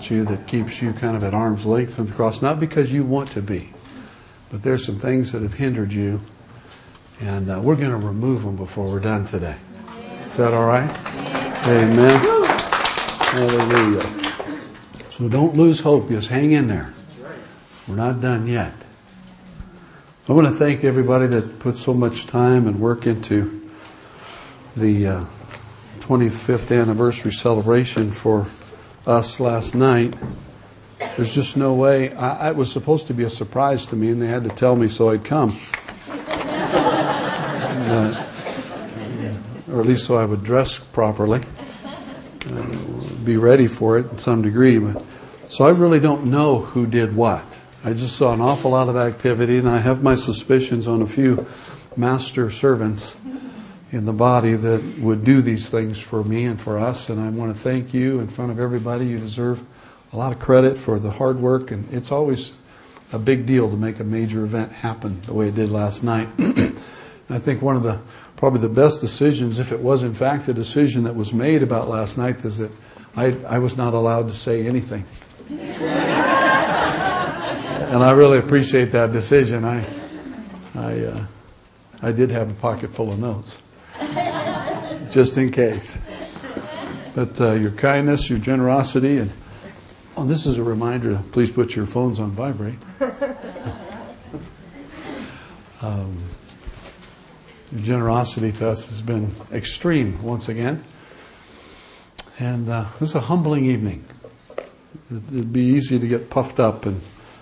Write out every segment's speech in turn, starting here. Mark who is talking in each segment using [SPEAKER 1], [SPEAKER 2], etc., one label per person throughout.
[SPEAKER 1] about you that keeps you kind of at arm's length from the cross, not because you want to be, but there's some things that have hindered you, and uh, we're going to remove them before we're done today. Is that all right? Amen. Hallelujah. So don't lose hope. Just hang in there. We're not done yet. I want to thank everybody that put so much time and work into the uh, 25th anniversary celebration for us last night. There's just no way. I, it was supposed to be a surprise to me, and they had to tell me so I'd come. Uh, or at least so I would dress properly, uh, be ready for it in some degree. But so I really don't know who did what. I just saw an awful lot of activity, and I have my suspicions on a few master servants in the body that would do these things for me and for us. And I want to thank you in front of everybody. You deserve a lot of credit for the hard work, and it's always a big deal to make a major event happen the way it did last night. I think one of the probably the best decisions, if it was in fact the decision that was made about last night, is that I, I was not allowed to say anything and I really appreciate that decision. I, I, uh, I did have a pocket full of notes, just in case. But uh, your kindness, your generosity, and oh, this is a reminder. Please put your phones on vibrate. Um, your generosity to us has been extreme once again, and uh, this is a humbling evening. It'd be easy to get puffed up and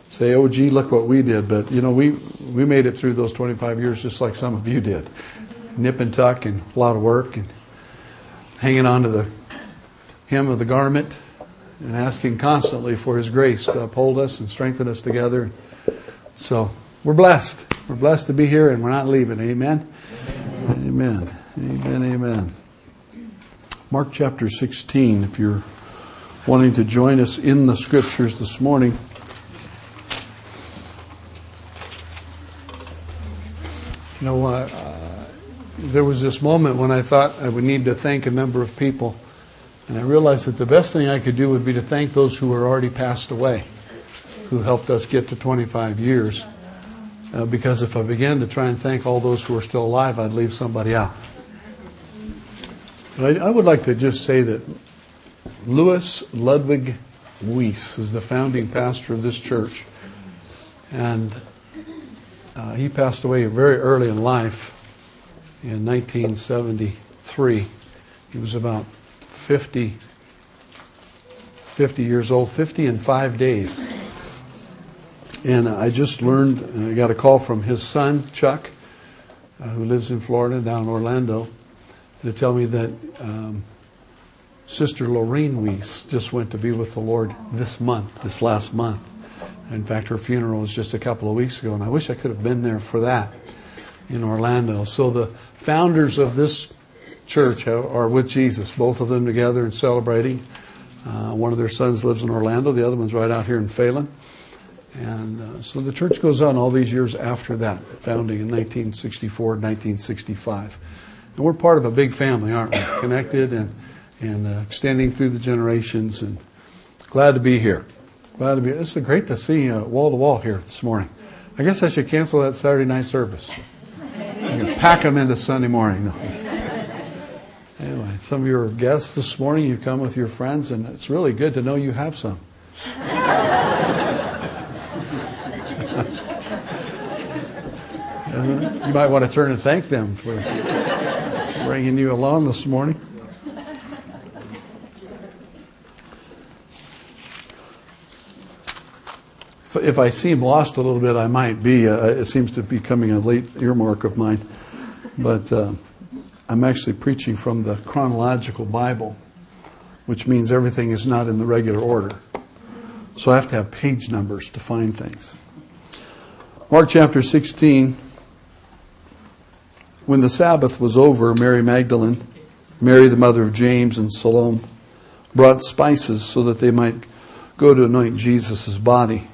[SPEAKER 1] say, "Oh, gee, look what we did." But you know, we we made it through those 25 years just like some of you did, nip and tuck and a lot of work and hanging on to the hem of the garment and asking constantly for His grace to uphold us and strengthen us together. So we're blessed. We're blessed to be here, and we're not leaving. Amen. Amen. Amen. Amen. Mark chapter 16. If you're wanting to join us in the scriptures this morning. You know, uh, uh, there was this moment when I thought I would need to thank a number of people, and I realized that the best thing I could do would be to thank those who were already passed away, who helped us get to 25 years. Uh, because if I began to try and thank all those who are still alive, I'd leave somebody out. But I, I would like to just say that Louis Ludwig Weiss is the founding pastor of this church. And uh, he passed away very early in life in 1973. He was about 50, 50 years old, 50 in five days. And I just learned, I got a call from his son, Chuck, uh, who lives in Florida, down in Orlando, to tell me that um, Sister Lorraine Weiss just went to be with the Lord this month, this last month. In fact, her funeral was just a couple of weeks ago, and I wish I could have been there for that in Orlando. So the founders of this church are with Jesus, both of them together and celebrating. Uh, one of their sons lives in Orlando, the other one's right out here in Phelan. And uh, so the church goes on all these years after that, founding in 1964, 1965. And we're part of a big family, aren't we? Connected and, and uh, extending through the generations, and glad to be here. Glad to be. It's great to see you wall to wall here this morning. I guess I should cancel that Saturday night service. Pack them into Sunday morning. Anyway, some of your guests this morning, you've come with your friends, and it's really good to know you have some. you might want to turn and thank them for bringing you along this morning. if I seem lost a little bit, I might be. Uh, it seems to be becoming a late earmark of mine. But uh, I'm actually preaching from the chronological Bible, which means everything is not in the regular order. So I have to have page numbers to find things. Mark chapter 16. When the Sabbath was over, Mary Magdalene, Mary the mother of James, and Salome brought spices so that they might go to anoint Jesus' body.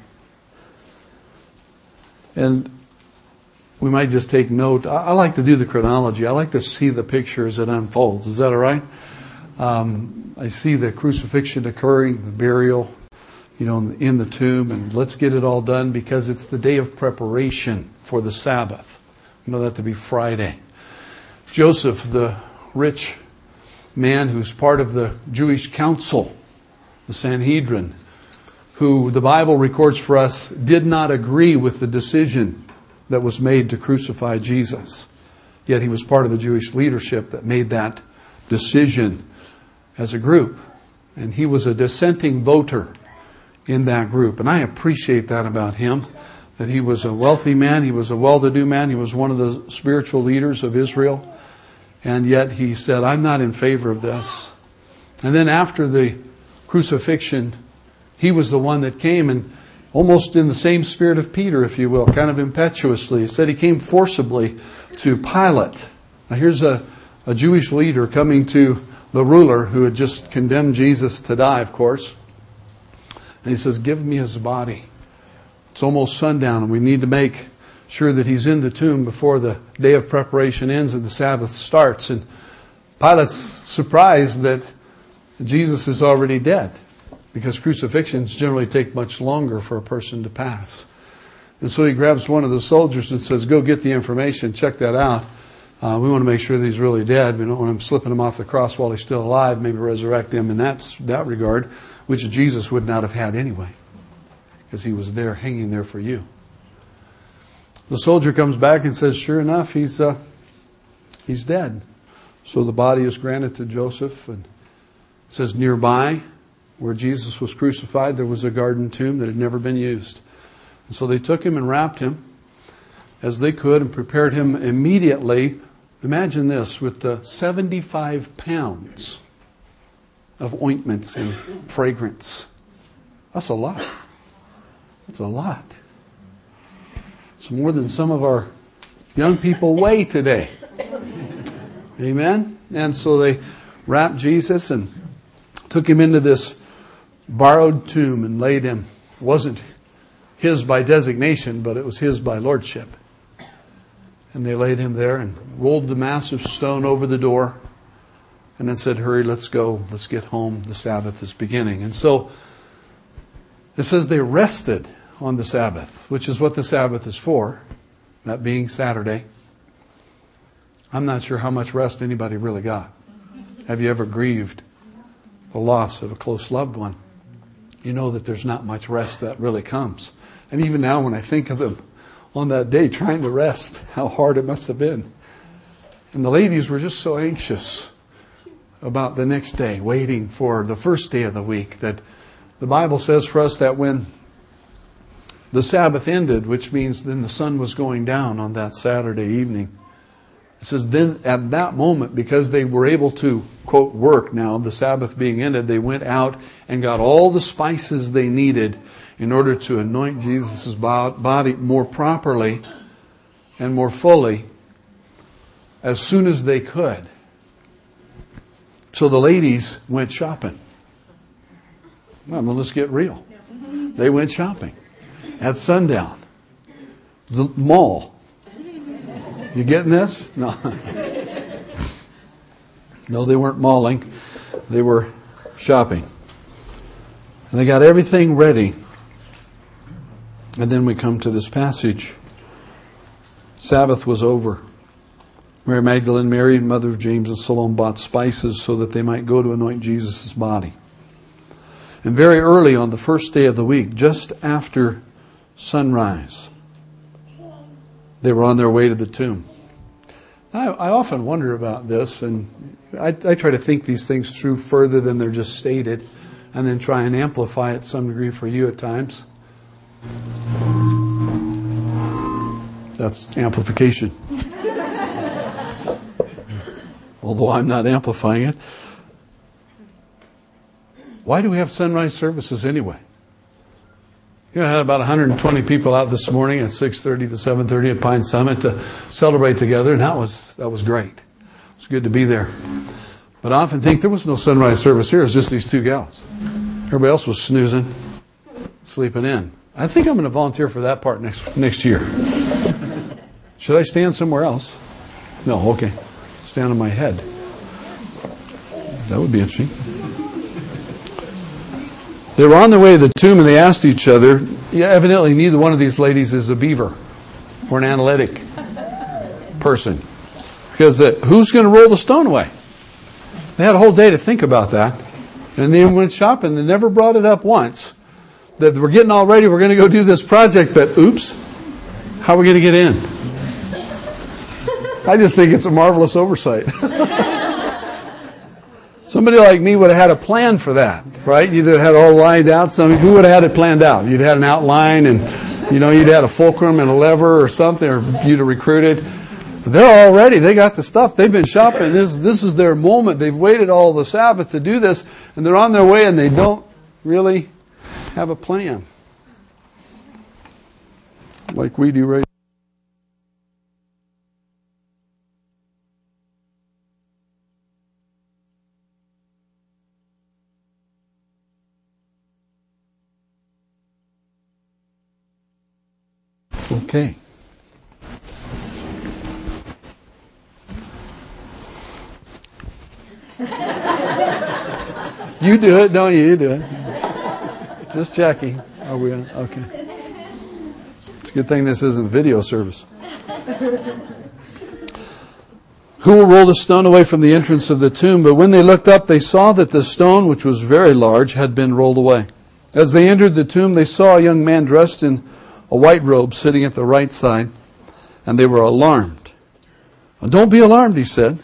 [SPEAKER 1] And we might just take note. I, I, like to do the chronology. I like to see the picture as it unfolds. Is that all right? Um, I see the crucifixion occurring, the burial, you know, in the tomb and let's get it all done because it's the day of preparation for the Sabbath. You know that to be Friday. Joseph, the rich man who's part of the Jewish council, the Sanhedrin, who the Bible records for us did not agree with the decision that was made to crucify Jesus. Yet he was part of the Jewish leadership that made that decision as a group. And he was a dissenting voter in that group. And I appreciate that about him, that he was a wealthy man, he was a well-to-do man, he was one of the spiritual leaders of Israel. And yet he said, I'm not in favor of this. And then after the crucifixion, he was the one that came and almost in the same spirit of Peter, if you will, kind of impetuously. Said he came forcibly to Pilate. Now here's a, a Jewish leader coming to the ruler who had just condemned Jesus to die, of course. And he says, Give me his body. It's almost sundown, and we need to make sure that he's in the tomb before the day of preparation ends and the Sabbath starts. And Pilate's surprised that Jesus is already dead because crucifixions generally take much longer for a person to pass. And so he grabs one of the soldiers and says, Go get the information, check that out. Uh, we want to make sure that he's really dead. We don't want him slipping him off the cross while he's still alive, maybe resurrect him in that, that regard, which Jesus would not have had anyway, because he was there, hanging there for you. The soldier comes back and says, Sure enough, he's, uh, he's dead. So the body is granted to Joseph and says nearby where Jesus was crucified, there was a garden tomb that had never been used. And so they took him and wrapped him as they could and prepared him immediately. Imagine this with the 75 pounds of ointments and fragrance. That's a lot. That's a lot. It's more than some of our young people weigh today. Amen? And so they wrapped Jesus and took him into this borrowed tomb and laid him. Wasn't his by designation, but it was his by lordship. And they laid him there and rolled the massive stone over the door and then said, Hurry, let's go, let's get home. The Sabbath is beginning. And so it says they rested on the Sabbath, which is what the Sabbath is for, that being Saturday. I'm not sure how much rest anybody really got. Have you ever grieved the loss of a close loved one? You know that there's not much rest that really comes. And even now, when I think of them on that day trying to rest, how hard it must have been. And the ladies were just so anxious about the next day, waiting for the first day of the week, that the Bible says for us that when the Sabbath ended, which means then the sun was going down on that Saturday evening, it says then at that moment, because they were able to, quote, work now, the Sabbath being ended, they went out and got all the spices they needed in order to anoint Jesus' body more properly and more fully as soon as they could. So the ladies went shopping. Well, let's get real. They went shopping at sundown. The mall you getting this? No. no, they weren't mauling. They were shopping. And they got everything ready. And then we come to this passage. Sabbath was over. Mary Magdalene, Mary, mother of James and Salome, bought spices so that they might go to anoint Jesus' body. And very early on the first day of the week, just after sunrise, they were on their way to the tomb. I, I often wonder about this, and I, I try to think these things through further than they're just stated, and then try and amplify it some degree for you at times. That's amplification. Although I'm not amplifying it. Why do we have sunrise services anyway? You know, I had about 120 people out this morning at 6:30 to 7:30 at Pine Summit to celebrate together, and that was that was great. It was good to be there. But I often think there was no sunrise service here. It was just these two gals. Everybody else was snoozing, sleeping in. I think I'm going to volunteer for that part next next year. Should I stand somewhere else? No. Okay. Stand on my head. That would be interesting. They were on their way to the tomb and they asked each other, yeah, evidently neither one of these ladies is a beaver or an analytic person. Because the, who's going to roll the stone away? They had a whole day to think about that. And they went shopping. They never brought it up once. That we're getting all ready, we're going to go do this project, but oops, how are we going to get in? I just think it's a marvelous oversight. Somebody like me would have had a plan for that, right? You'd have had all lined out. Something. Who would have had it planned out? You'd had an outline and, you know, you'd had a fulcrum and a lever or something, or you'd have recruited. They're all ready. They got the stuff. They've been shopping. This, this is their moment. They've waited all the Sabbath to do this, and they're on their way and they don't really have a plan. Like we do right Okay. you do it, don't you? You do it. Just checking. Are we? Okay. It's a good thing this isn't video service. Who will roll the stone away from the entrance of the tomb? But when they looked up, they saw that the stone, which was very large, had been rolled away. As they entered the tomb, they saw a young man dressed in a white robe sitting at the right side, and they were alarmed. Don't be alarmed, he said.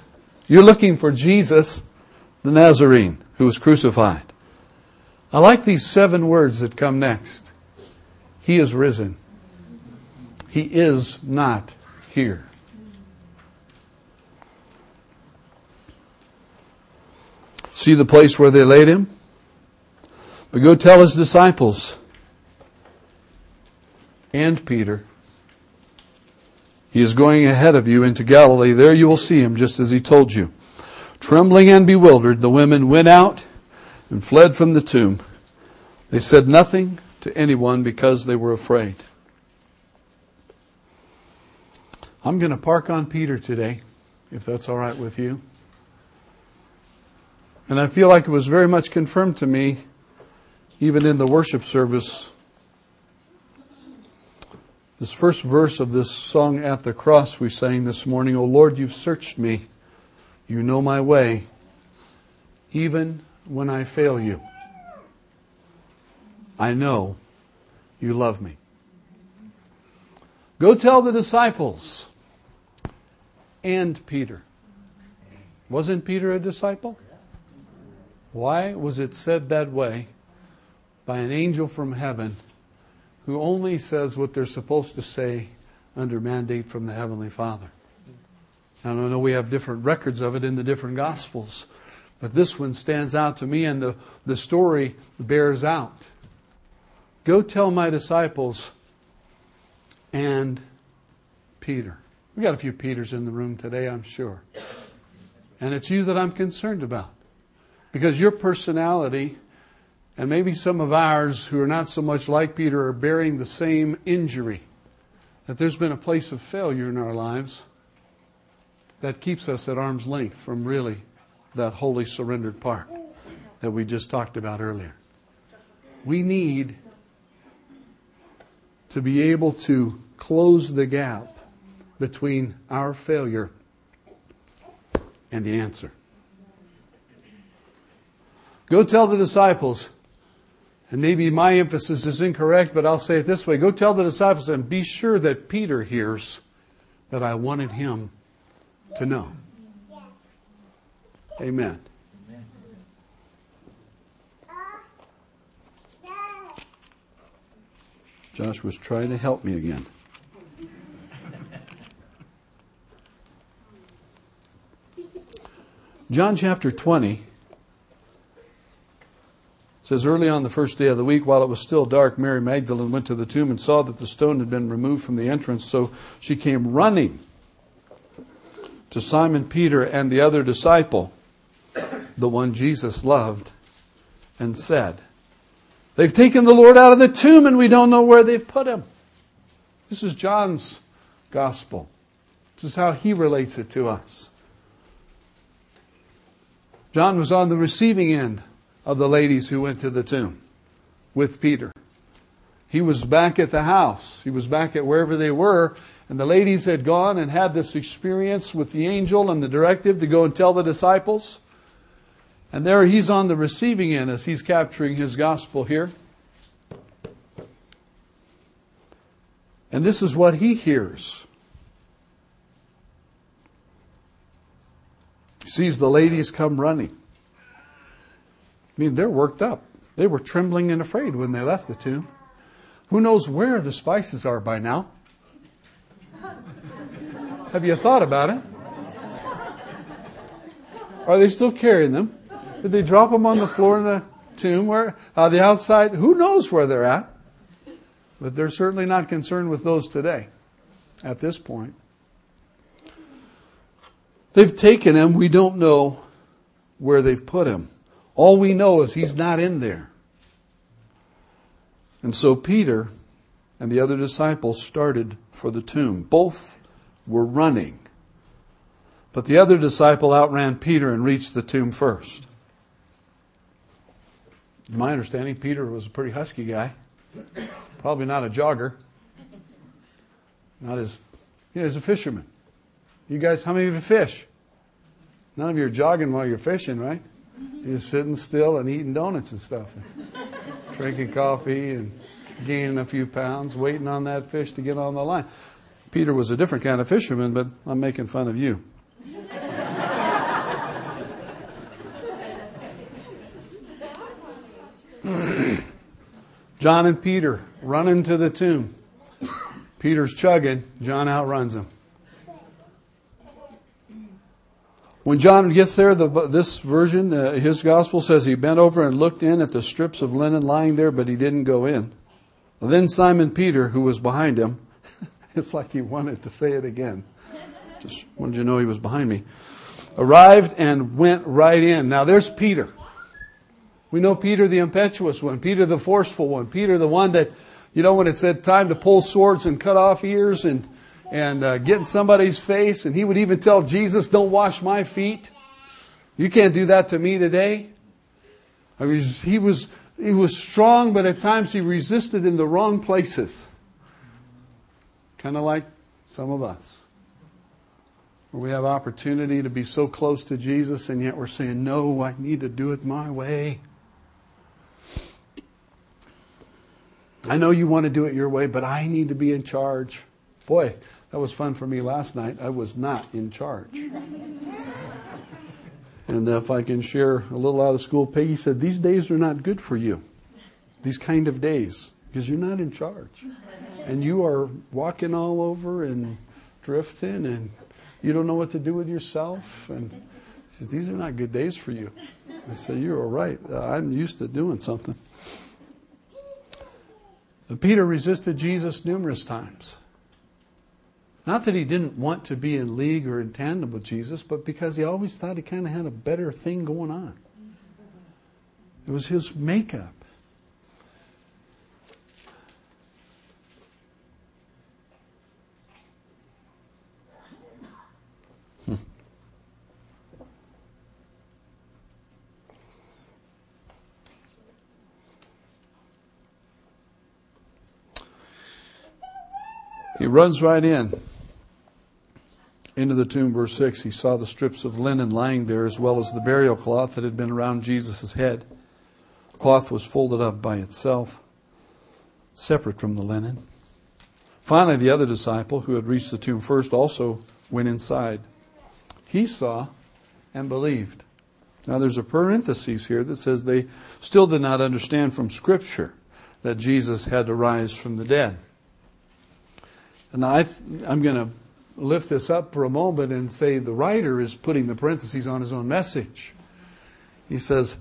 [SPEAKER 1] You're looking for Jesus, the Nazarene, who was crucified. I like these seven words that come next. He is risen. He is not here. See the place where they laid him? But go tell his disciples and Peter. He is going ahead of you into Galilee. There you will see him just as he told you. Trembling and bewildered, the women went out and fled from the tomb. They said nothing to anyone because they were afraid. I'm going to park on Peter today, if that's all right with you. And I feel like it was very much confirmed to me, even in the worship service this first verse of this song at the cross we sang this morning, O Lord, you've searched me. You know my way, even when I fail you. I know you love me. Go tell the disciples and Peter. Wasn't Peter a disciple? Why was it said that way by an angel from heaven who only says what they're supposed to say under mandate from the Heavenly Father. And I know we have different records of it in the different Gospels, but this one stands out to me and the, the story bears out. Go tell my disciples and Peter. We got a few Peters in the room today, I'm sure. And it's you that I'm concerned about. Because your personality and maybe some of ours who are not so much like Peter are bearing the same injury. That there's been a place of failure in our lives that keeps us at arm's length from really that holy surrendered part that we just talked about earlier. We need to be able to close the gap between our failure and the answer. Go tell the disciples and maybe my emphasis is incorrect, but I'll say it this way. Go tell the disciples and be sure that Peter hears that I wanted him to know. Amen. Josh was trying to help me again. John chapter 20 says early on the first day of the week while it was still dark mary magdalene went to the tomb and saw that the stone had been removed from the entrance. So she came running to simon peter and the other disciple the one jesus loved and said they've taken the lord out of the tomb and we don't know where they've put him this is john's gospel. This is how he relates it to us. John was on the receiving end of the ladies who went to the tomb. with Peter. He was back at the house. He was back at wherever they were. And the ladies had gone and had this experience with the angel and the directive to go and tell the disciples. And there he's on the receiving end as he's capturing his gospel here. And this is what he hears. He sees the ladies come running. I mean, they're worked up. They were trembling and afraid when they left the tomb. Who knows where the spices are by now? Have you thought about it? Are they still carrying them? Did they drop them on the floor in the tomb? Where uh, the outside? Who knows where they're at? But they're certainly not concerned with those today. At this point, they've taken him. We don't know where they've put him. All we know is he's not in there. And so Peter and the other disciples started for the tomb. Both were running. But the other disciple outran Peter and reached the tomb first. In my understanding, Peter was a pretty husky guy. Probably not a jogger. Not as, you know, he's a fisherman. You guys, how many of you fish? None of you are jogging while you're fishing, right? You're sitting still and eating donuts and stuff, and drinking coffee and gaining a few pounds, waiting on that fish to get on the line. Peter was a different kind of fisherman, but I'm making fun of you. John and Peter run into the tomb. Peter's chugging, John outruns him. When John gets there, the, this version, uh, his gospel says he bent over and looked in at the strips of linen lying there, but he didn't go in. Then Simon Peter, who was behind him, it's like he wanted to say it again. Just wanted you to know he was behind me. Arrived and went right in. Now there's Peter. We know Peter the impetuous one, Peter the forceful one, Peter the one that, you know, when it said time to pull swords and cut off ears and and uh, get in somebody's face, and he would even tell Jesus, "Don't wash my feet." You can't do that to me today. I mean, he was he was strong, but at times he resisted in the wrong places. Kind of like some of us. Where we have opportunity to be so close to Jesus, and yet we're saying, No, I need to do it my way. I know you want to do it your way, but I need to be in charge. Boy, that was fun for me last night. I was not in charge. and if I can share a little out of school, Peggy said, These days are not good for you. These kind of days, because you're not in charge. And you are walking all over and drifting, and you don't know what to do with yourself. And she says, These are not good days for you. I said, You're all right. I'm used to doing something. Peter resisted Jesus numerous times. Not that he didn't want to be in league or in tandem with Jesus, but because he always thought he kind of had a better thing going on. It was his makeup. He runs right in into the tomb, verse 6, he saw the strips of linen lying there as well as the burial cloth that had been around Jesus' head. The cloth was folded up by itself, separate from the linen. Finally, the other disciple who had reached the tomb first also went inside. He saw and believed. Now, there's a parenthesis here that says they still did not understand from Scripture that Jesus had to rise from the dead. And I, I'm going to lift this up for a moment and say the writer is putting the parentheses on his own message. He says,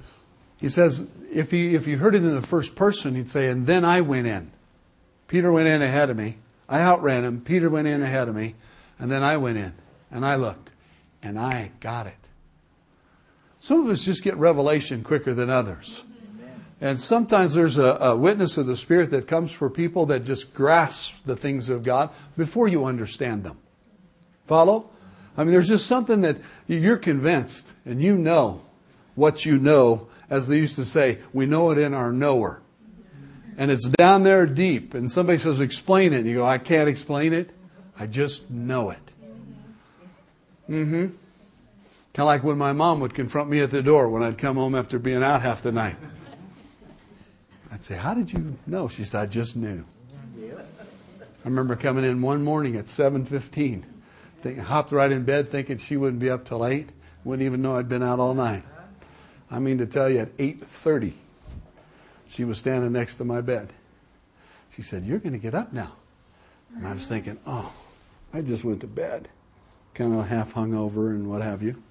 [SPEAKER 1] he says, if he, if you heard it in the first person, he'd say, and then I went in. Peter went in ahead of me. I outran him. Peter went in ahead of me. And then I went in and I looked and I got it. Some of us just get revelation quicker than others. And sometimes there's a, a, witness of the Spirit that comes for people that just grasp the things of God before you understand them. Follow? I mean, there's just something that you're convinced and you know what you know. As they used to say, we know it in our knower. and it's down there deep, and somebody says, explain it. And you go, I can't explain it. I just know it. Mm-hmm. Kind of like when my mom would confront me at the door when I'd come home after being out half the night. I'd say, How did you know? She said, I just knew. I remember coming in one morning at 7.15, thinking, hopped right in bed thinking she wouldn't be up till 8. Wouldn't even know I'd been out all night. I mean to tell you, at 8.30, she was standing next to my bed. She said, You're going to get up now. And I was thinking, Oh, I just went to bed. Kind of half hungover and what have you.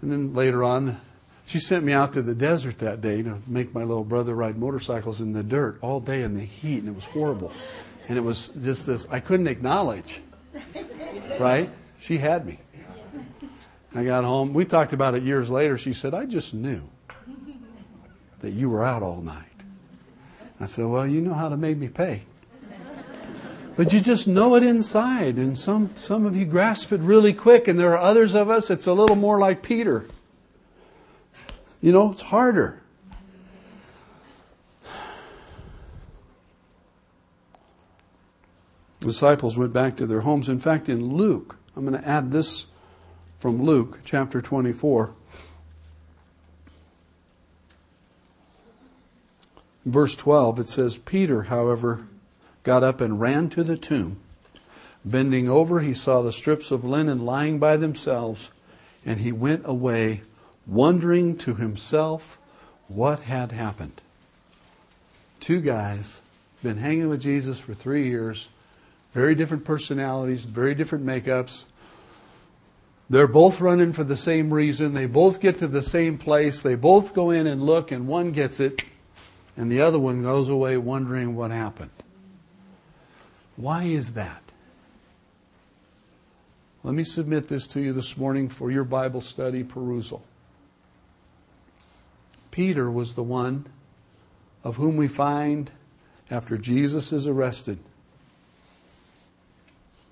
[SPEAKER 1] And then later on, she sent me out to the desert that day to make my little brother ride motorcycles in the dirt all day in the heat, and it was horrible. And it was just this, I couldn't acknowledge. Right? She had me. I got home. We talked about it years later. She said, I just knew that you were out all night. I said, Well, you know how to make me pay. But you just know it inside, and some, some of you grasp it really quick, and there are others of us, it's a little more like Peter. You know, it's harder. The disciples went back to their homes. In fact, in Luke, I'm going to add this from Luke chapter 24. Verse 12, it says, Peter, however, got up and ran to the tomb. Bending over, he saw the strips of linen lying by themselves, and he went away, wondering to himself what had happened. Two guys, been hanging with Jesus for three years, very different personalities, very different makeups. They're both running for the same reason. They both get to the same place. They both go in and look, and one gets it, and the other one goes away wondering what happened. Why is that? Let me submit this to you this morning for your Bible study perusal. Peter was the one of whom we find after Jesus is arrested.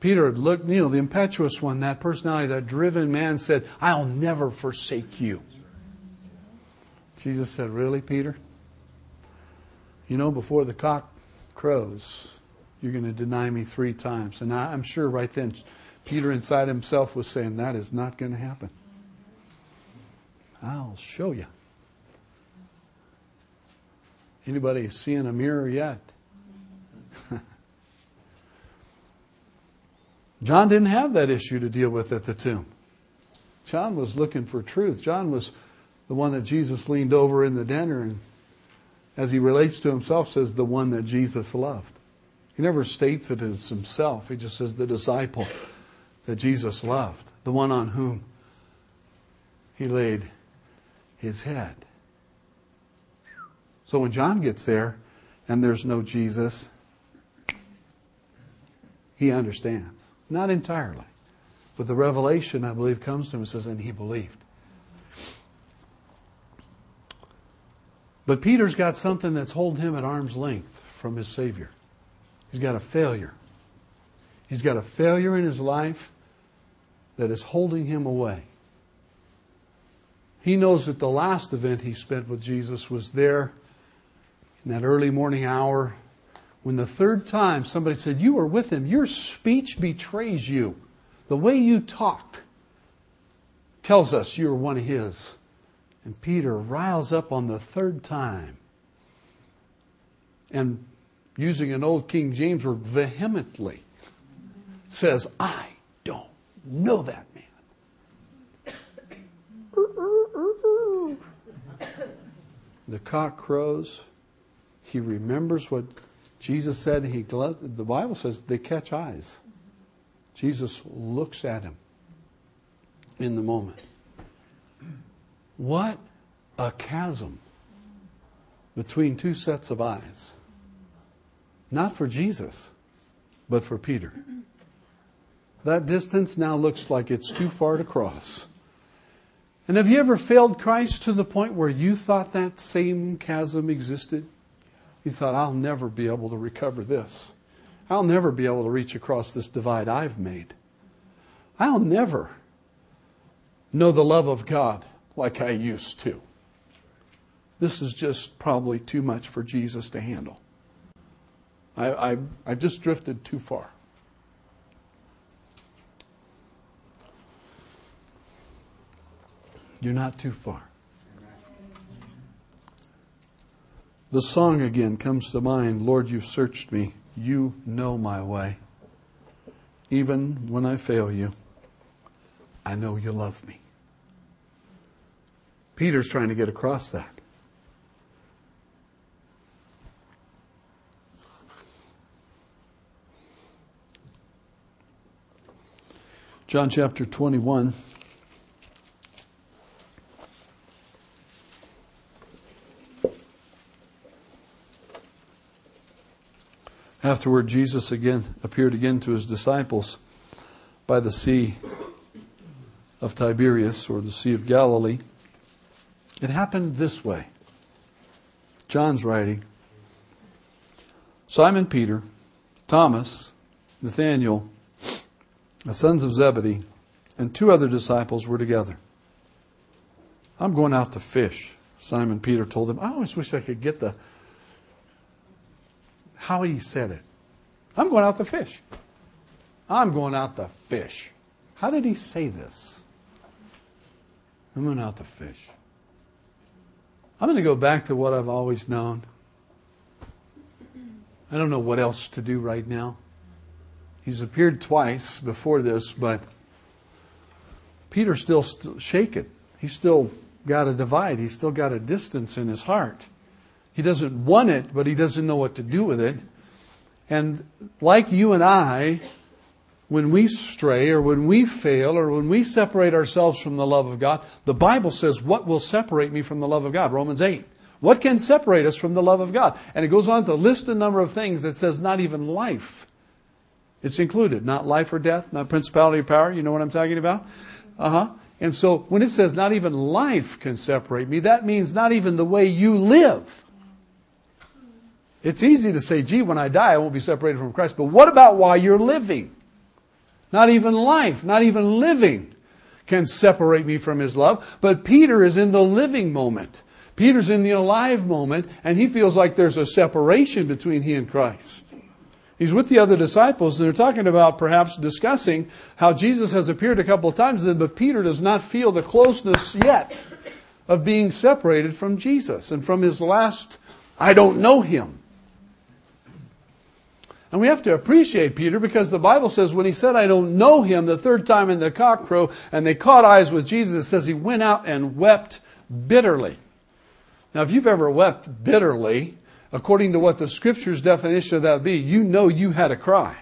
[SPEAKER 1] Peter looked, you know, the impetuous one, that personality, that driven man said, I'll never forsake you. Jesus said, Really, Peter? You know, before the cock crows, you're going to deny me three times. And I, am sure right then, Peter inside himself was saying, That is not going to happen. I'll show you. Anybody seeing a mirror yet? John didn't have that issue to deal with at the tomb. John was looking for truth. John was the one that Jesus leaned over in the dinner and as he relates to himself says the one that Jesus loved. He never states it as himself. He just says the disciple that Jesus loved, the one on whom he laid his head. So when John gets there and there's no Jesus, he understands. Not entirely. But the revelation, I believe, comes to him and says, and he believed. But Peter's got something that's holding him at arm's length from his Savior. He's got a failure. He's got a failure in his life that is holding him away. He knows that the last event he spent with Jesus was there in that early morning hour when the third time somebody said, You were with him, your speech betrays you. The way you talk tells us you're one of his. And Peter riles up on the third time and using an old King James word, vehemently says, I don't know that man. the cock crows. He remembers what Jesus said. He the Bible says they catch eyes. Jesus looks at him in the moment. What a chasm between two sets of eyes. Not for Jesus, but for Peter. That distance now looks like it's too far to cross. And have you ever failed Christ to the point where you thought that same chasm existed? You thought, I'll never be able to recover this. I'll never be able to reach across this divide I've made. I'll never know the love of God like I used to. This is just probably too much for Jesus to handle. I, I, I just drifted too far. You're not too far. The song again comes to mind Lord, you've searched me. You know my way. Even when I fail you, I know you love me. Peter's trying to get across that. John chapter 21. Afterward, Jesus again appeared again to his disciples by the Sea of Tiberias or the Sea of Galilee. It happened this way. John's writing Simon Peter, Thomas, Nathanael, the sons of Zebedee, and two other disciples were together. I'm going out to fish, Simon Peter told them. I always wish I could get the how he said it. I'm going out to fish. I'm going out to fish. How did he say this? I'm going out to fish. I'm going to go back to what I've always known. I don't know what else to do right now. He's appeared twice before this, but Peter's still st- shaken. He's still got a divide. He's still got a distance in his heart. He doesn't want it, but he doesn't know what to do with it. And like you and I, when we stray or when we fail or when we separate ourselves from the love of God, the Bible says, What will separate me from the love of God? Romans 8. What can separate us from the love of God? And it goes on to list a number of things that says not even life. It's included. Not life or death, not principality or power. You know what I'm talking about? Uh huh. And so when it says not even life can separate me, that means not even the way you live. It's easy to say, gee, when I die, I won't be separated from Christ. But what about while you're living? Not even life, not even living can separate me from His love. But Peter is in the living moment. Peter's in the alive moment, and he feels like there's a separation between he and Christ. He's with the other disciples, and they're talking about perhaps discussing how Jesus has appeared a couple of times, but Peter does not feel the closeness yet of being separated from Jesus and from his last, I don't know him. And we have to appreciate Peter because the Bible says when he said, I don't know him, the third time in the cock crow, and they caught eyes with Jesus, it says he went out and wept bitterly. Now, if you've ever wept bitterly, according to what the scripture's definition of that would be, you know you had a cry.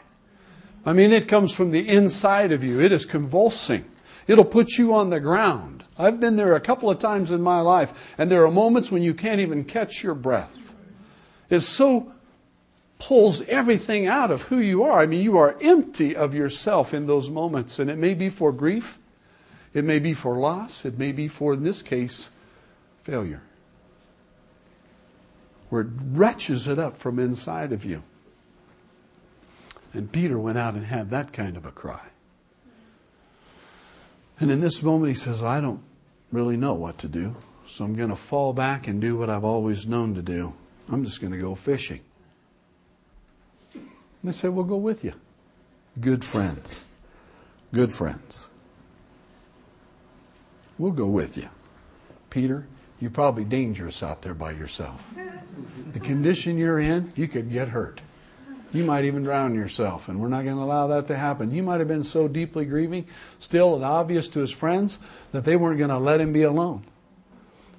[SPEAKER 1] I mean, it comes from the inside of you. It is convulsing. It'll put you on the ground. I've been there a couple of times in my life, and there are moments when you can't even catch your breath. It's so pulls everything out of who you are. I mean, you are empty of yourself in those moments, and it may be for grief, it may be for loss, it may be for, in this case, failure. Where it wrenches it up from inside of you. And Peter went out and had that kind of a cry. And in this moment, he says, I don't really know what to do, so I'm going to fall back and do what I've always known to do. I'm just going to go fishing. They say, We'll go with you. Good friends. Good friends. We'll go with you. Peter, you're probably dangerous out there by yourself. The condition you're in, you could get hurt. You might even drown yourself, and we're not going to allow that to happen. You might have been so deeply grieving, still and obvious to his friends, that they weren't going to let him be alone.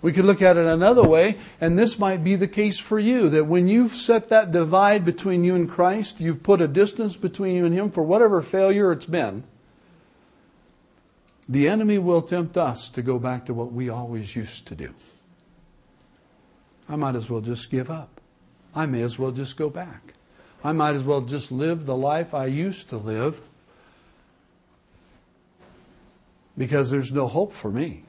[SPEAKER 1] We could look at it another way, and this might be the case for you that when you've set that divide between you and Christ, you've put a distance between you and Him for whatever failure it's been, the enemy will tempt us to go back to what we always used to do. I might as well just give up. I may as well just go back. I might as well just live the life I used to live because there's no hope for me.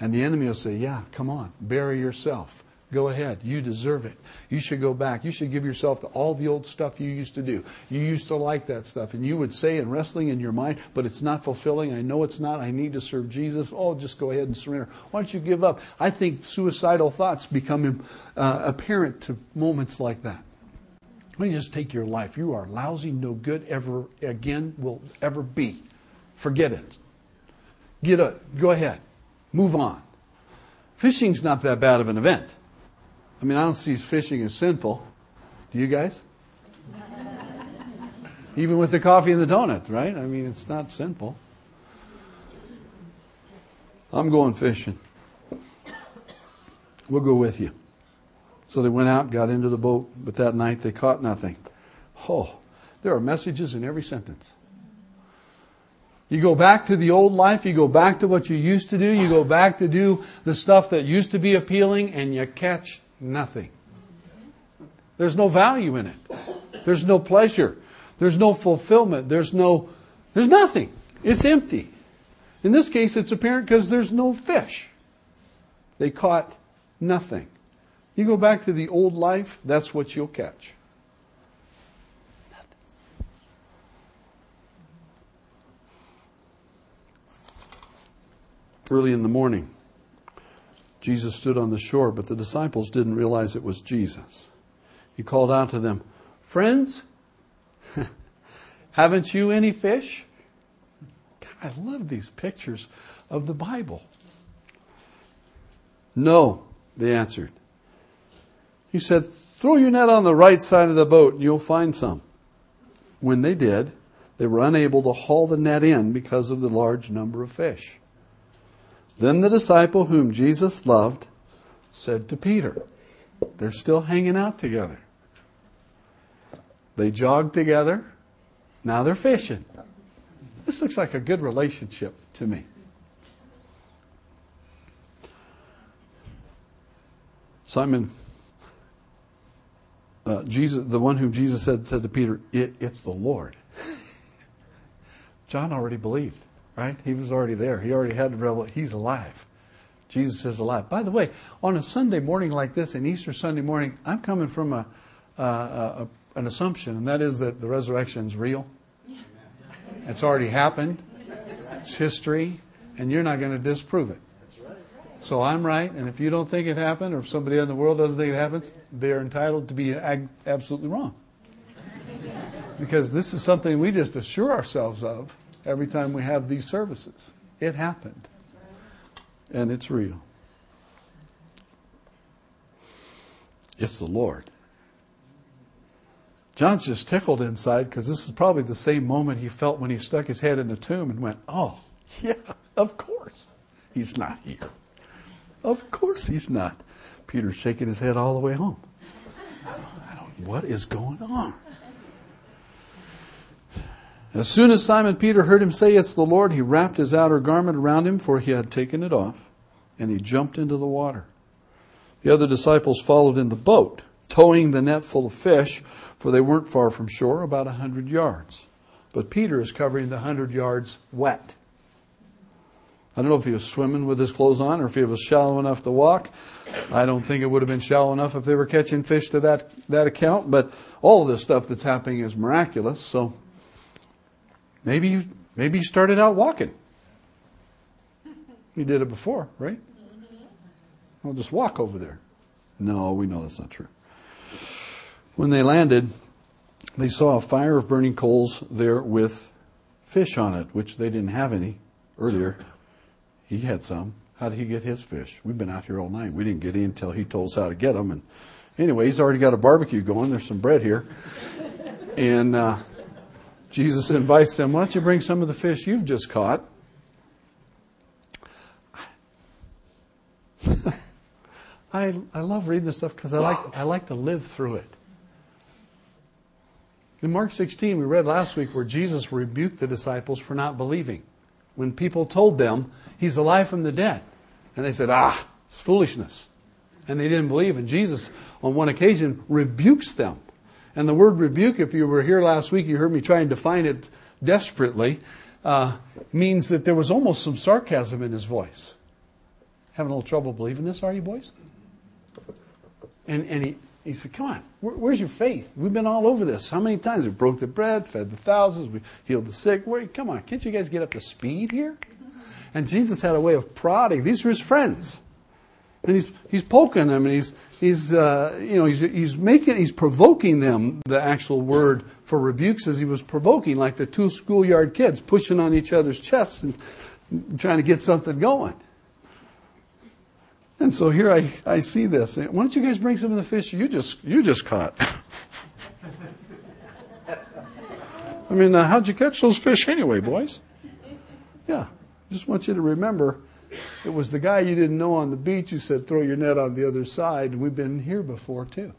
[SPEAKER 1] And the enemy will say, Yeah, come on, bury yourself. Go ahead. You deserve it. You should go back. You should give yourself to all the old stuff you used to do. You used to like that stuff. And you would say in wrestling in your mind, but it's not fulfilling. I know it's not. I need to serve Jesus. Oh, just go ahead and surrender. Why don't you give up? I think suicidal thoughts become uh, apparent to moments like that. Let me just take your life. You are lousy, no good ever again will ever be. Forget it. Get up. Go ahead. Move on. Fishing's not that bad of an event. I mean, I don't see fishing as sinful. Do you guys? Even with the coffee and the donut, right? I mean, it's not sinful. I'm going fishing. We'll go with you. So they went out, got into the boat, but that night they caught nothing. Oh, there are messages in every sentence. You go back to the old life, you go back to what you used to do, you go back to do the stuff that used to be appealing, and you catch nothing. There's no value in it. There's no pleasure. There's no fulfillment. There's no, there's nothing. It's empty. In this case, it's apparent because there's no fish. They caught nothing. You go back to the old life, that's what you'll catch. Early in the morning, Jesus stood on the shore, but the disciples didn't realize it was Jesus. He called out to them, Friends, haven't you any fish? I love these pictures of the Bible. No, they answered. He said, Throw your net on the right side of the boat and you'll find some. When they did, they were unable to haul the net in because of the large number of fish. Then the disciple whom Jesus loved said to Peter, They're still hanging out together. They jogged together. Now they're fishing. This looks like a good relationship to me. Simon, uh, Jesus, the one whom Jesus said said to Peter, it, "It's the Lord." John already believed, right? He was already there. He already had the revelation. He's alive. Jesus is alive. By the way, on a Sunday morning like this, an Easter Sunday morning, I'm coming from a, a, a an assumption, and that is that the resurrection is real. It's already happened. It's history, and you're not going to disprove it. So I'm right, and if you don't think it happened, or if somebody in the world doesn't think it happens, they're entitled to be ag- absolutely wrong. Because this is something we just assure ourselves of every time we have these services. It happened. And it's real. It's the Lord. John's just tickled inside because this is probably the same moment he felt when he stuck his head in the tomb and went, Oh, yeah, of course. He's not here. Of course he's not. Peter's shaking his head all the way home. I don't, what is going on? As soon as Simon Peter heard him say, It's the Lord, he wrapped his outer garment around him, for he had taken it off, and he jumped into the water. The other disciples followed in the boat, towing the net full of fish, for they weren't far from shore, about a hundred yards. But Peter is covering the hundred yards wet. I don't know if he was swimming with his clothes on or if he was shallow enough to walk. I don't think it would have been shallow enough if they were catching fish to that, that account, but all of this stuff that's happening is miraculous, so maybe, maybe he started out walking. He did it before, right? I'll just walk over there. No, we know that's not true. When they landed, they saw a fire of burning coals there with fish on it, which they didn't have any earlier. He had some. How did he get his fish? We've been out here all night. We didn't get in until he told us how to get them. And anyway, he's already got a barbecue going. There's some bread here. And uh, Jesus invites them, why don't you bring some of the fish you've just caught? I, I love reading this stuff because I like, I like to live through it. In Mark 16, we read last week where Jesus rebuked the disciples for not believing. When people told them he's alive from the dead. And they said, ah, it's foolishness. And they didn't believe. And Jesus, on one occasion, rebukes them. And the word rebuke, if you were here last week, you heard me try and define it desperately, uh, means that there was almost some sarcasm in his voice. Having a little trouble believing this, are you, boys? And, and he, he said, Come on, where, where's your faith? We've been all over this. How many times? We broke the bread, fed the thousands, we healed the sick. Where, come on, can't you guys get up to speed here? And Jesus had a way of prodding. These are his friends. And he's, he's poking them and he's, he's, uh, you know, he's, he's making, he's provoking them. The actual word for rebukes says he was provoking, like the two schoolyard kids pushing on each other's chests and trying to get something going. And so here I, I see this. Why don't you guys bring some of the fish you just, you just caught? I mean, uh, how'd you catch those fish anyway, boys? Yeah. Just want you to remember it was the guy you didn't know on the beach who said, throw your net on the other side. We've been here before too.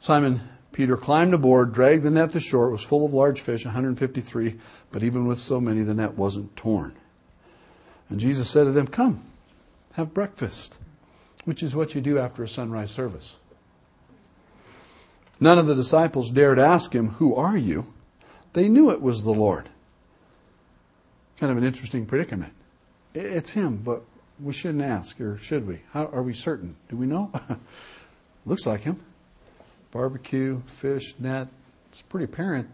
[SPEAKER 1] Simon Peter climbed aboard, dragged the net to shore. It was full of large fish, 153, but even with so many, the net wasn't torn. And Jesus said to them, Come, have breakfast, which is what you do after a sunrise service. None of the disciples dared ask him, Who are you? They knew it was the Lord. Kind of an interesting predicament. It's him, but we shouldn't ask, or should we? How are we certain? Do we know? Looks like him. Barbecue, fish, net. It's pretty apparent.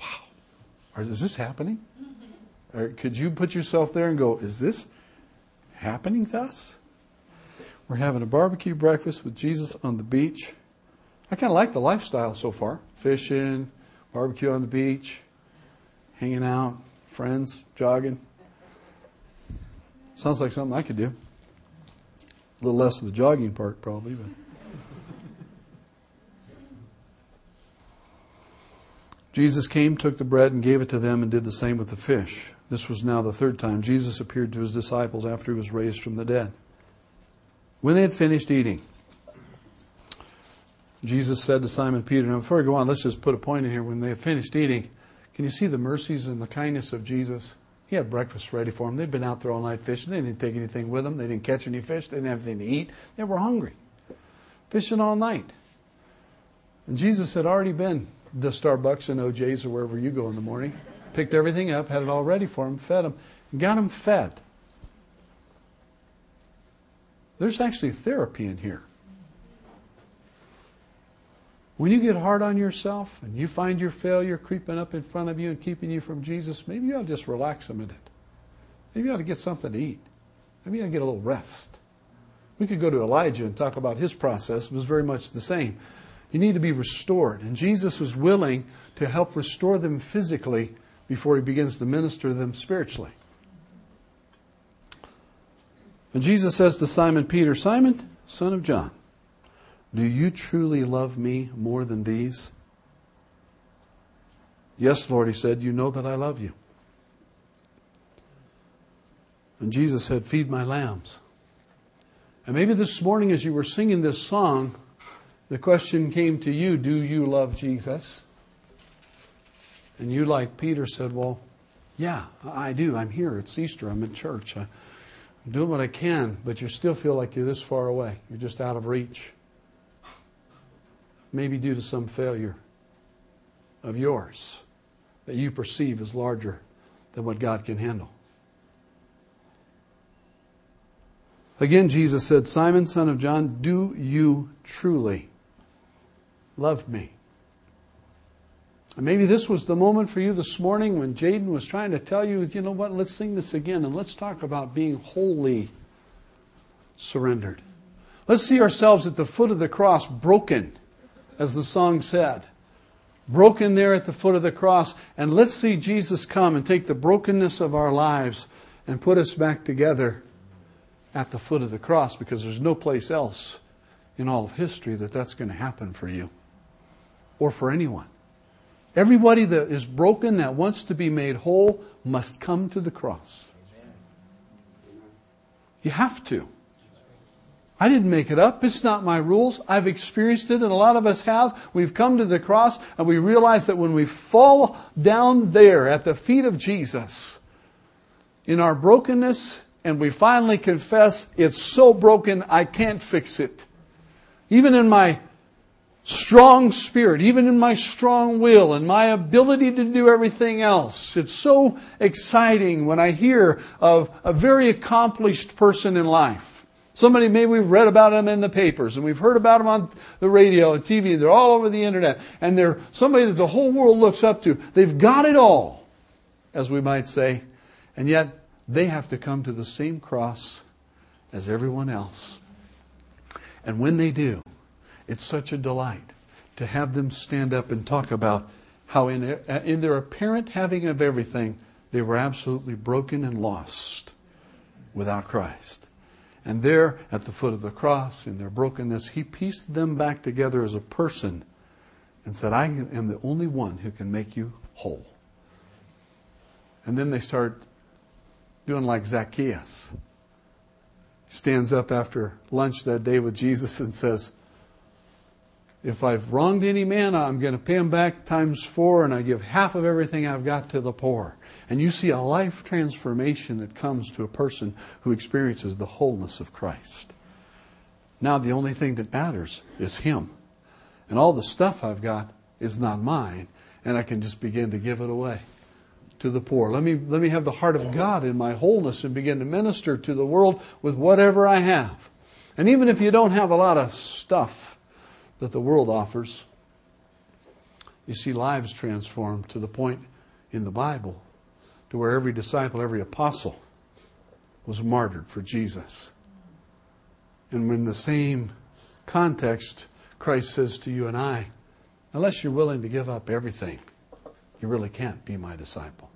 [SPEAKER 1] Wow. Is this happening? Mm-hmm. Or could you put yourself there and go, is this happening to us? We're having a barbecue breakfast with Jesus on the beach. I kind of like the lifestyle so far. Fishing, barbecue on the beach, hanging out, friends, jogging. Sounds like something I could do. A little less of the jogging part, probably, but. Jesus came, took the bread, and gave it to them, and did the same with the fish. This was now the third time Jesus appeared to his disciples after he was raised from the dead. When they had finished eating, Jesus said to Simon Peter, now before we go on, let's just put a point in here. When they had finished eating, can you see the mercies and the kindness of Jesus? He had breakfast ready for them. They'd been out there all night fishing. They didn't take anything with them. They didn't catch any fish. They didn't have anything to eat. They were hungry. Fishing all night. And Jesus had already been to Starbucks and OJ's or wherever you go in the morning, picked everything up, had it all ready for them, fed them, got them fed. There's actually therapy in here. When you get hard on yourself and you find your failure creeping up in front of you and keeping you from Jesus, maybe you ought to just relax a minute. Maybe you ought to get something to eat. Maybe you ought to get a little rest. We could go to Elijah and talk about his process. It was very much the same. You need to be restored. And Jesus was willing to help restore them physically before he begins to minister to them spiritually. And Jesus says to Simon Peter, Simon, son of John, do you truly love me more than these? Yes, Lord, he said, you know that I love you. And Jesus said, Feed my lambs. And maybe this morning, as you were singing this song, the question came to you Do you love Jesus? And you, like Peter, said, Well, yeah, I do. I'm here. It's Easter. I'm in church. I'm doing what I can, but you still feel like you're this far away. You're just out of reach maybe due to some failure of yours that you perceive as larger than what God can handle. Again, Jesus said, Simon, son of John, do you truly love me? And maybe this was the moment for you this morning when Jaden was trying to tell you, you know what, let's sing this again and let's talk about being wholly surrendered. Let's see ourselves at the foot of the cross broken as the song said. Broken there at the foot of the cross. And let's see Jesus come and take the brokenness of our lives and put us back together at the foot of the cross because there's no place else in all of history that that's going to happen for you or for anyone. Everybody that is broken, that wants to be made whole, must come to the cross. You have to. I didn't make it up. It's not my rules. I've experienced it, and a lot of us have. We've come to the cross, and we realize that when we fall down there at the feet of Jesus, in our brokenness, and we finally confess, it's so broken, I can't fix it. Even in my strong spirit, even in my strong will and my ability to do everything else. It's so exciting when I hear of a very accomplished person in life Somebody, maybe we've read about them in the papers and we've heard about them on the radio and TV. And they're all over the internet and they're somebody that the whole world looks up to. They've got it all, as we might say. And yet they have to come to the same cross as everyone else. And when they do, it's such a delight to have them stand up and talk about how, in, in their apparent having of everything, they were absolutely broken and lost without Christ. And there at the foot of the cross, in their brokenness, He pieced them back together as a person and said, I am the only one who can make you whole. And then they start doing like Zacchaeus. Stands up after lunch that day with Jesus and says, if I've wronged any man, I'm going to pay him back times four and I give half of everything I've got to the poor. And you see a life transformation that comes to a person who experiences the wholeness of Christ. Now the only thing that matters is Him. And all the stuff I've got is not mine. And I can just begin to give it away to the poor. Let me, let me have the heart of God in my wholeness and begin to minister to the world with whatever I have. And even if you don't have a lot of stuff, that the world offers. You see lives transformed to the point in the Bible to where every disciple, every apostle was martyred for Jesus. And in the same context, Christ says to you and I, unless you're willing to give up everything, you really can't be my disciple.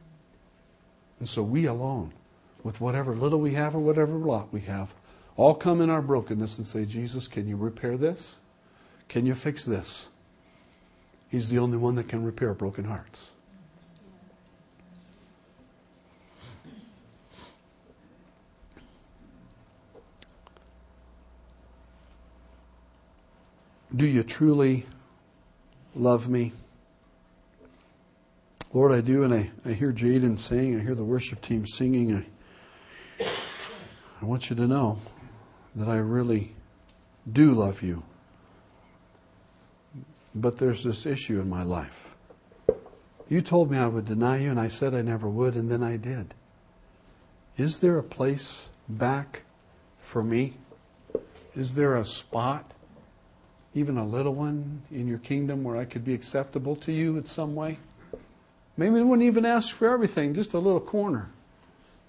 [SPEAKER 1] And so we alone, with whatever little we have or whatever lot we have, all come in our brokenness and say, Jesus, can you repair this? Can you fix this? He's the only one that can repair broken hearts. Do you truly love me? Lord, I do, and I, I hear Jaden saying, I hear the worship team singing. I, I want you to know that I really do love you. But there's this issue in my life. You told me I would deny you, and I said I never would, and then I did. Is there a place back for me? Is there a spot, even a little one, in your kingdom where I could be acceptable to you in some way? Maybe I wouldn't even ask for everything, just a little corner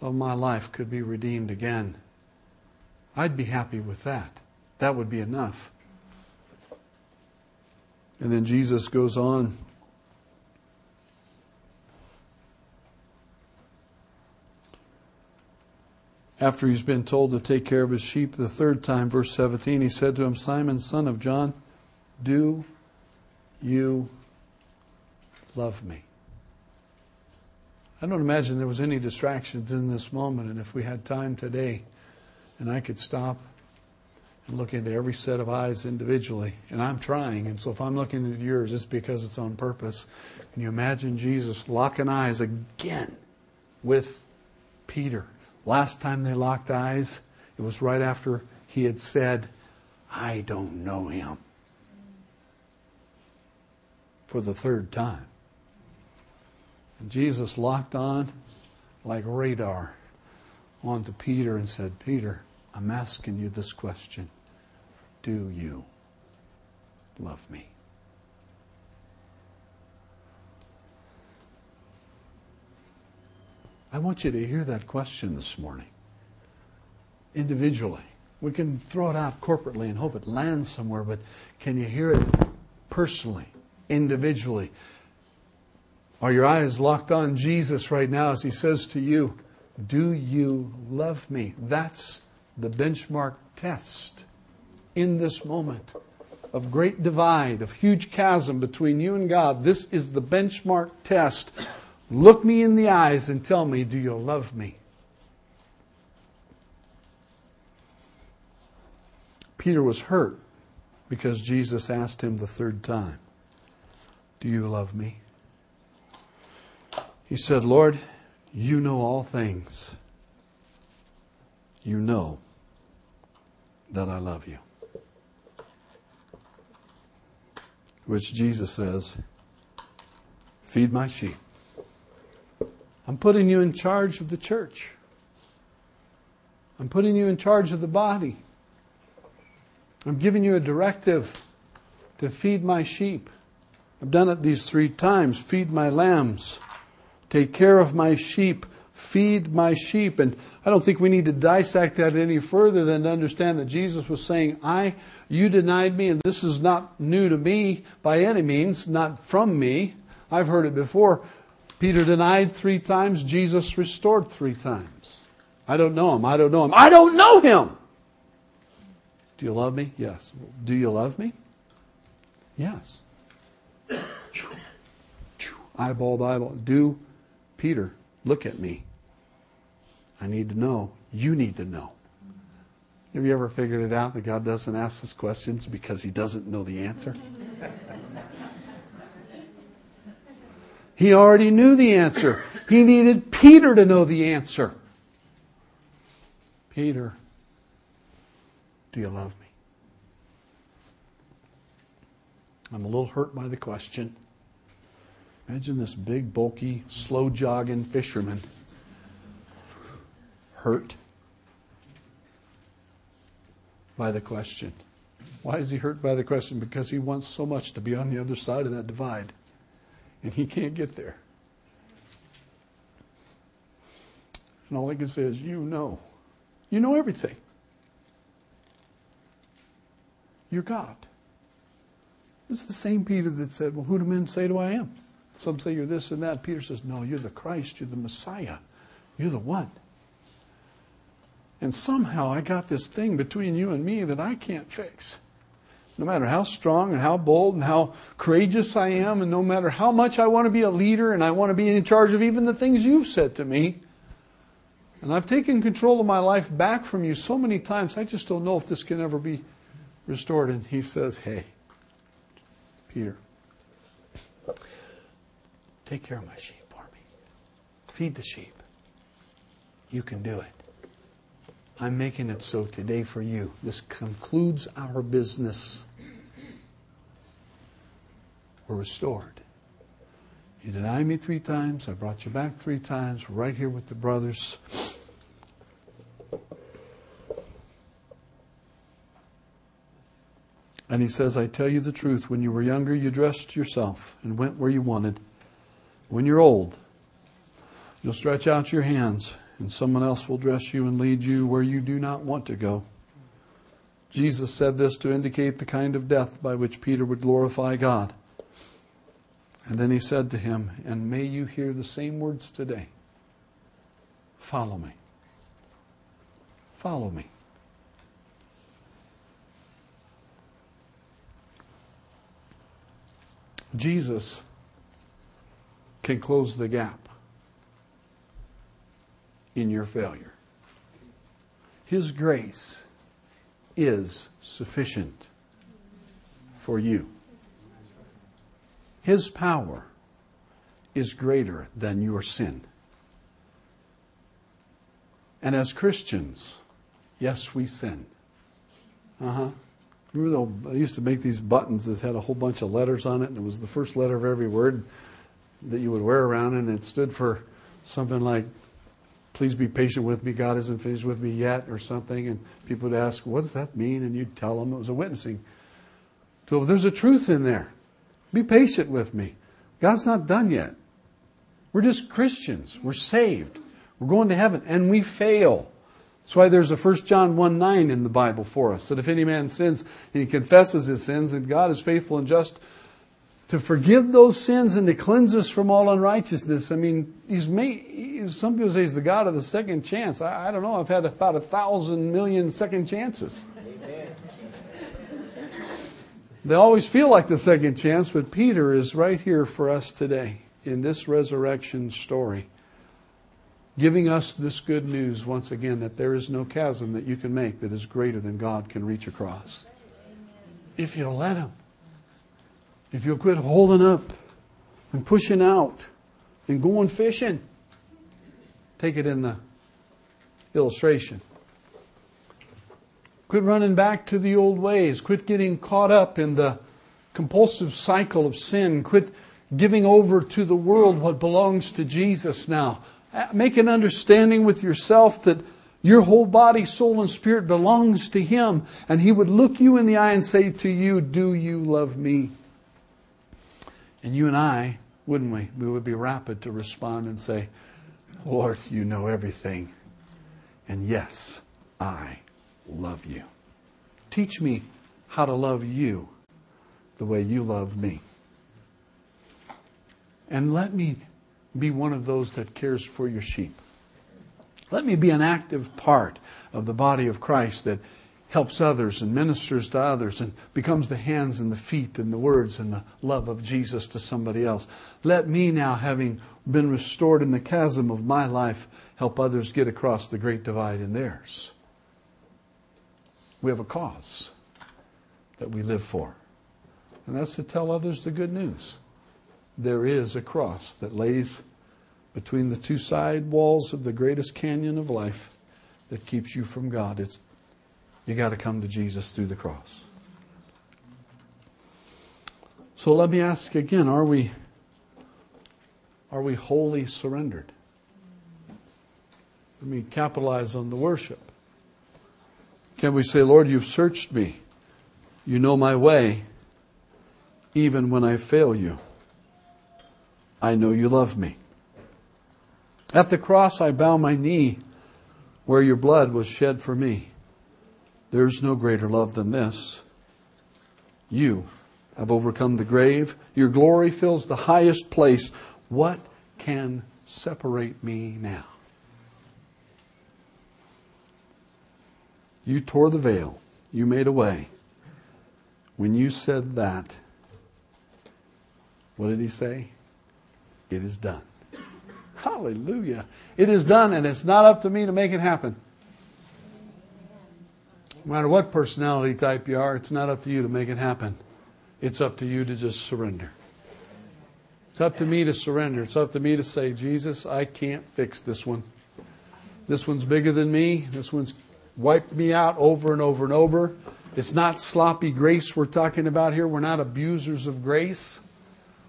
[SPEAKER 1] of my life could be redeemed again. I'd be happy with that. That would be enough. And then Jesus goes on. After he's been told to take care of his sheep the third time, verse 17, he said to him, Simon, son of John, do you love me? I don't imagine there was any distractions in this moment, and if we had time today and I could stop and look into every set of eyes individually. And I'm trying. And so if I'm looking at yours, it's because it's on purpose. Can you imagine Jesus locking eyes again with Peter? Last time they locked eyes, it was right after he had said, I don't know him. For the third time. And Jesus locked on like radar onto Peter and said, Peter, I'm asking you this question Do you love me? I want you to hear that question this morning. Individually. We can throw it out corporately and hope it lands somewhere, but can you hear it personally, individually? Are your eyes locked on Jesus right now as he says to you, Do you love me? That's the benchmark test in this moment of great divide, of huge chasm between you and God. This is the benchmark test. Look me in the eyes and tell me, do you love me? Peter was hurt because Jesus asked him the third time, Do you love me? He said, Lord, you know all things. You know that I love you. Which Jesus says, Feed my sheep. I'm putting you in charge of the church. I'm putting you in charge of the body. I'm giving you a directive to feed my sheep. I've done it these three times feed my lambs, take care of my sheep, Feed my sheep. And I don't think we need to dissect that any further than to understand that Jesus was saying, I, you denied me, and this is not new to me by any means, not from me. I've heard it before. Peter denied three times, Jesus restored three times. I don't know him. I don't know him. I don't know him. Do you love me? Yes. Do you love me? Yes. Eyeball to eyeball. Do, Peter, look at me. I need to know. You need to know. Have you ever figured it out that God doesn't ask us questions because he doesn't know the answer? He already knew the answer. He needed Peter to know the answer. Peter, do you love me? I'm a little hurt by the question. Imagine this big, bulky, slow jogging fisherman hurt by the question. Why is he hurt by the question? Because he wants so much to be on the other side of that divide, and he can't get there. And all I can say is, You know. You know everything. You're God. This is the same Peter that said, Well, who do men say do I am? Some say you're this and that. Peter says, No, you're the Christ, you're the Messiah, you're the one. And somehow I got this thing between you and me that I can't fix. No matter how strong and how bold and how courageous I am, and no matter how much I want to be a leader and I want to be in charge of even the things you've said to me, and I've taken control of my life back from you so many times, I just don't know if this can ever be restored. And he says, Hey, Peter, take care of my sheep for me. Feed the sheep. You can do it. I'm making it so today for you. This concludes our business. We're restored. You denied me three times. I brought you back three times. We're right here with the brothers. And he says, I tell you the truth. When you were younger, you dressed yourself and went where you wanted. When you're old, you'll stretch out your hands and someone else will dress you and lead you where you do not want to go. Jesus said this to indicate the kind of death by which Peter would glorify God. And then he said to him, And may you hear the same words today Follow me. Follow me. Jesus can close the gap in your failure. His grace is sufficient for you. His power is greater than your sin. And as Christians, yes, we sin. Uh huh. Remember, I used to make these buttons that had a whole bunch of letters on it, and it was the first letter of every word that you would wear around, and it stood for something like please be patient with me. God isn't finished with me yet, or something. And people would ask, what does that mean? And you'd tell them it was a witnessing. So there's a truth in there. Be patient with me. God's not done yet. We're just Christians. We're saved. We're going to heaven and we fail. That's why there's a 1 John 1 9 in the Bible for us. That if any man sins he confesses his sins, and God is faithful and just to forgive those sins and to cleanse us from all unrighteousness. I mean, he's made, some people say he's the God of the second chance. I, I don't know. I've had about a thousand million second chances. Amen. They always feel like the second chance, but Peter is right here for us today in this resurrection story, giving us this good news once again that there is no chasm that you can make that is greater than God can reach across. If you'll let Him. If you'll quit holding up and pushing out and going fishing, take it in the illustration. Quit running back to the old ways. Quit getting caught up in the compulsive cycle of sin. Quit giving over to the world what belongs to Jesus now. Uh, make an understanding with yourself that your whole body, soul, and spirit belongs to Him. And He would look you in the eye and say to you, Do you love me? And you and I, wouldn't we? We would be rapid to respond and say, Lord, you know everything. And yes, I love you. Teach me how to love you the way you love me. And let me be one of those that cares for your sheep. Let me be an active part of the body of Christ that helps others and ministers to others and becomes the hands and the feet and the words and the love of Jesus to somebody else. Let me now, having been restored in the chasm of my life, help others get across the great divide in theirs. We have a cause that we live for, and that's to tell others the good news. There is a cross that lays between the two side walls of the greatest canyon of life that keeps you from God. It's you got to come to Jesus through the cross. So let me ask again, are we are we wholly surrendered? Let me capitalize on the worship. Can we say, Lord, you've searched me. You know my way. Even when I fail you, I know you love me. At the cross, I bow my knee where your blood was shed for me. There's no greater love than this. You have overcome the grave. Your glory fills the highest place. What can separate me now? You tore the veil. You made a way. When you said that, what did he say? It is done. Hallelujah. It is done, and it's not up to me to make it happen. No matter what personality type you are, it's not up to you to make it happen. It's up to you to just surrender. It's up to me to surrender. It's up to me to say, Jesus, I can't fix this one. This one's bigger than me. This one's wiped me out over and over and over. It's not sloppy grace we're talking about here. We're not abusers of grace.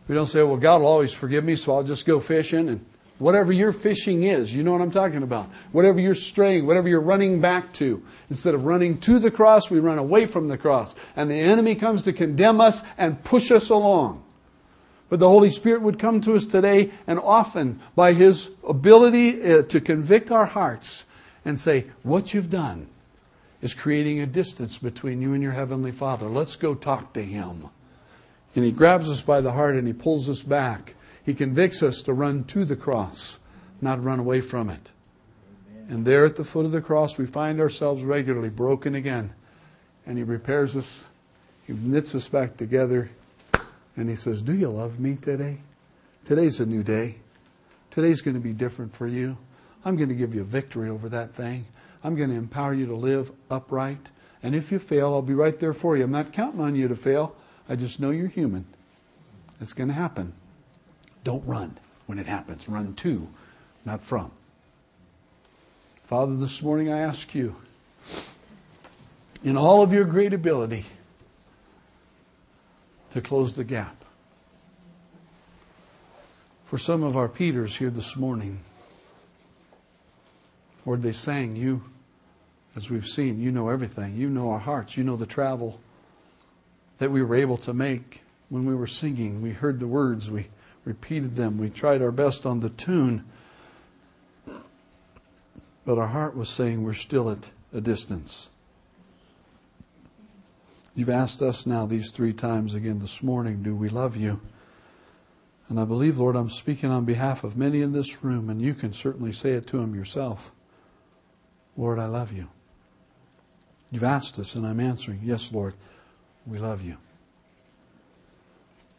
[SPEAKER 1] We don't say, well, God will always forgive me, so I'll just go fishing and Whatever your fishing is, you know what I'm talking about. Whatever you're straying, whatever you're running back to. Instead of running to the cross, we run away from the cross. And the enemy comes to condemn us and push us along. But the Holy Spirit would come to us today and often by His ability uh, to convict our hearts and say, what you've done is creating a distance between you and your Heavenly Father. Let's go talk to Him. And He grabs us by the heart and He pulls us back he convicts us to run to the cross, not run away from it. And there at the foot of the cross, we find ourselves regularly broken again. And He repairs us, He knits us back together, and He says, Do you love me today? Today's a new day. Today's going to be different for you. I'm going to give you victory over that thing. I'm going to empower you to live upright. And if you fail, I'll be right there for you. I'm not counting on you to fail. I just know you're human. It's going to happen. Don't run when it happens. Run to, not from. Father, this morning I ask you, in all of your great ability, to close the gap. For some of our Peters here this morning, Lord, they sang, You, as we've seen, you know everything. You know our hearts. You know the travel that we were able to make when we were singing. We heard the words. We repeated them. We tried our best on the tune. But our heart was saying we're still at a distance. You've asked us now these three times again this morning, do we love you? And I believe, Lord, I'm speaking on behalf of many in this room, and you can certainly say it to them yourself. Lord, I love you. You've asked us, and I'm answering, yes, Lord, we love you.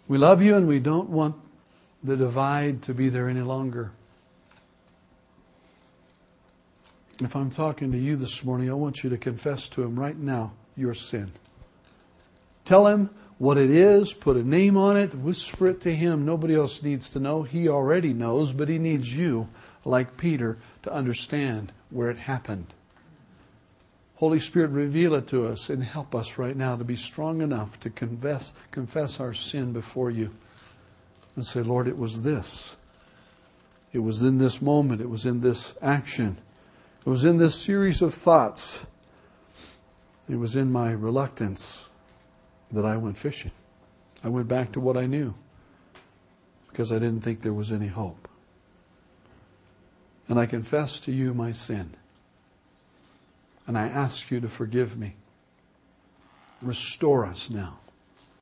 [SPEAKER 1] We love you, and we don't want the divide to be there any longer. If I'm talking to you this morning, I want you to confess to Him right now your sin. Tell Him what it is, put a name on it, whisper it to Him. Nobody else needs to know. He already knows, but He needs you, like Peter, to understand where it happened. Holy Spirit, reveal it to us and help us right now to be strong enough to confess, confess our sin before you and say, Lord, it was this. It was in this moment. It was in this action. It was in this series of thoughts. It was in my reluctance that I went fishing. I went back to what I knew because I didn't think there was any hope. And I confess to you my sin. And I ask you to forgive me. Restore us now.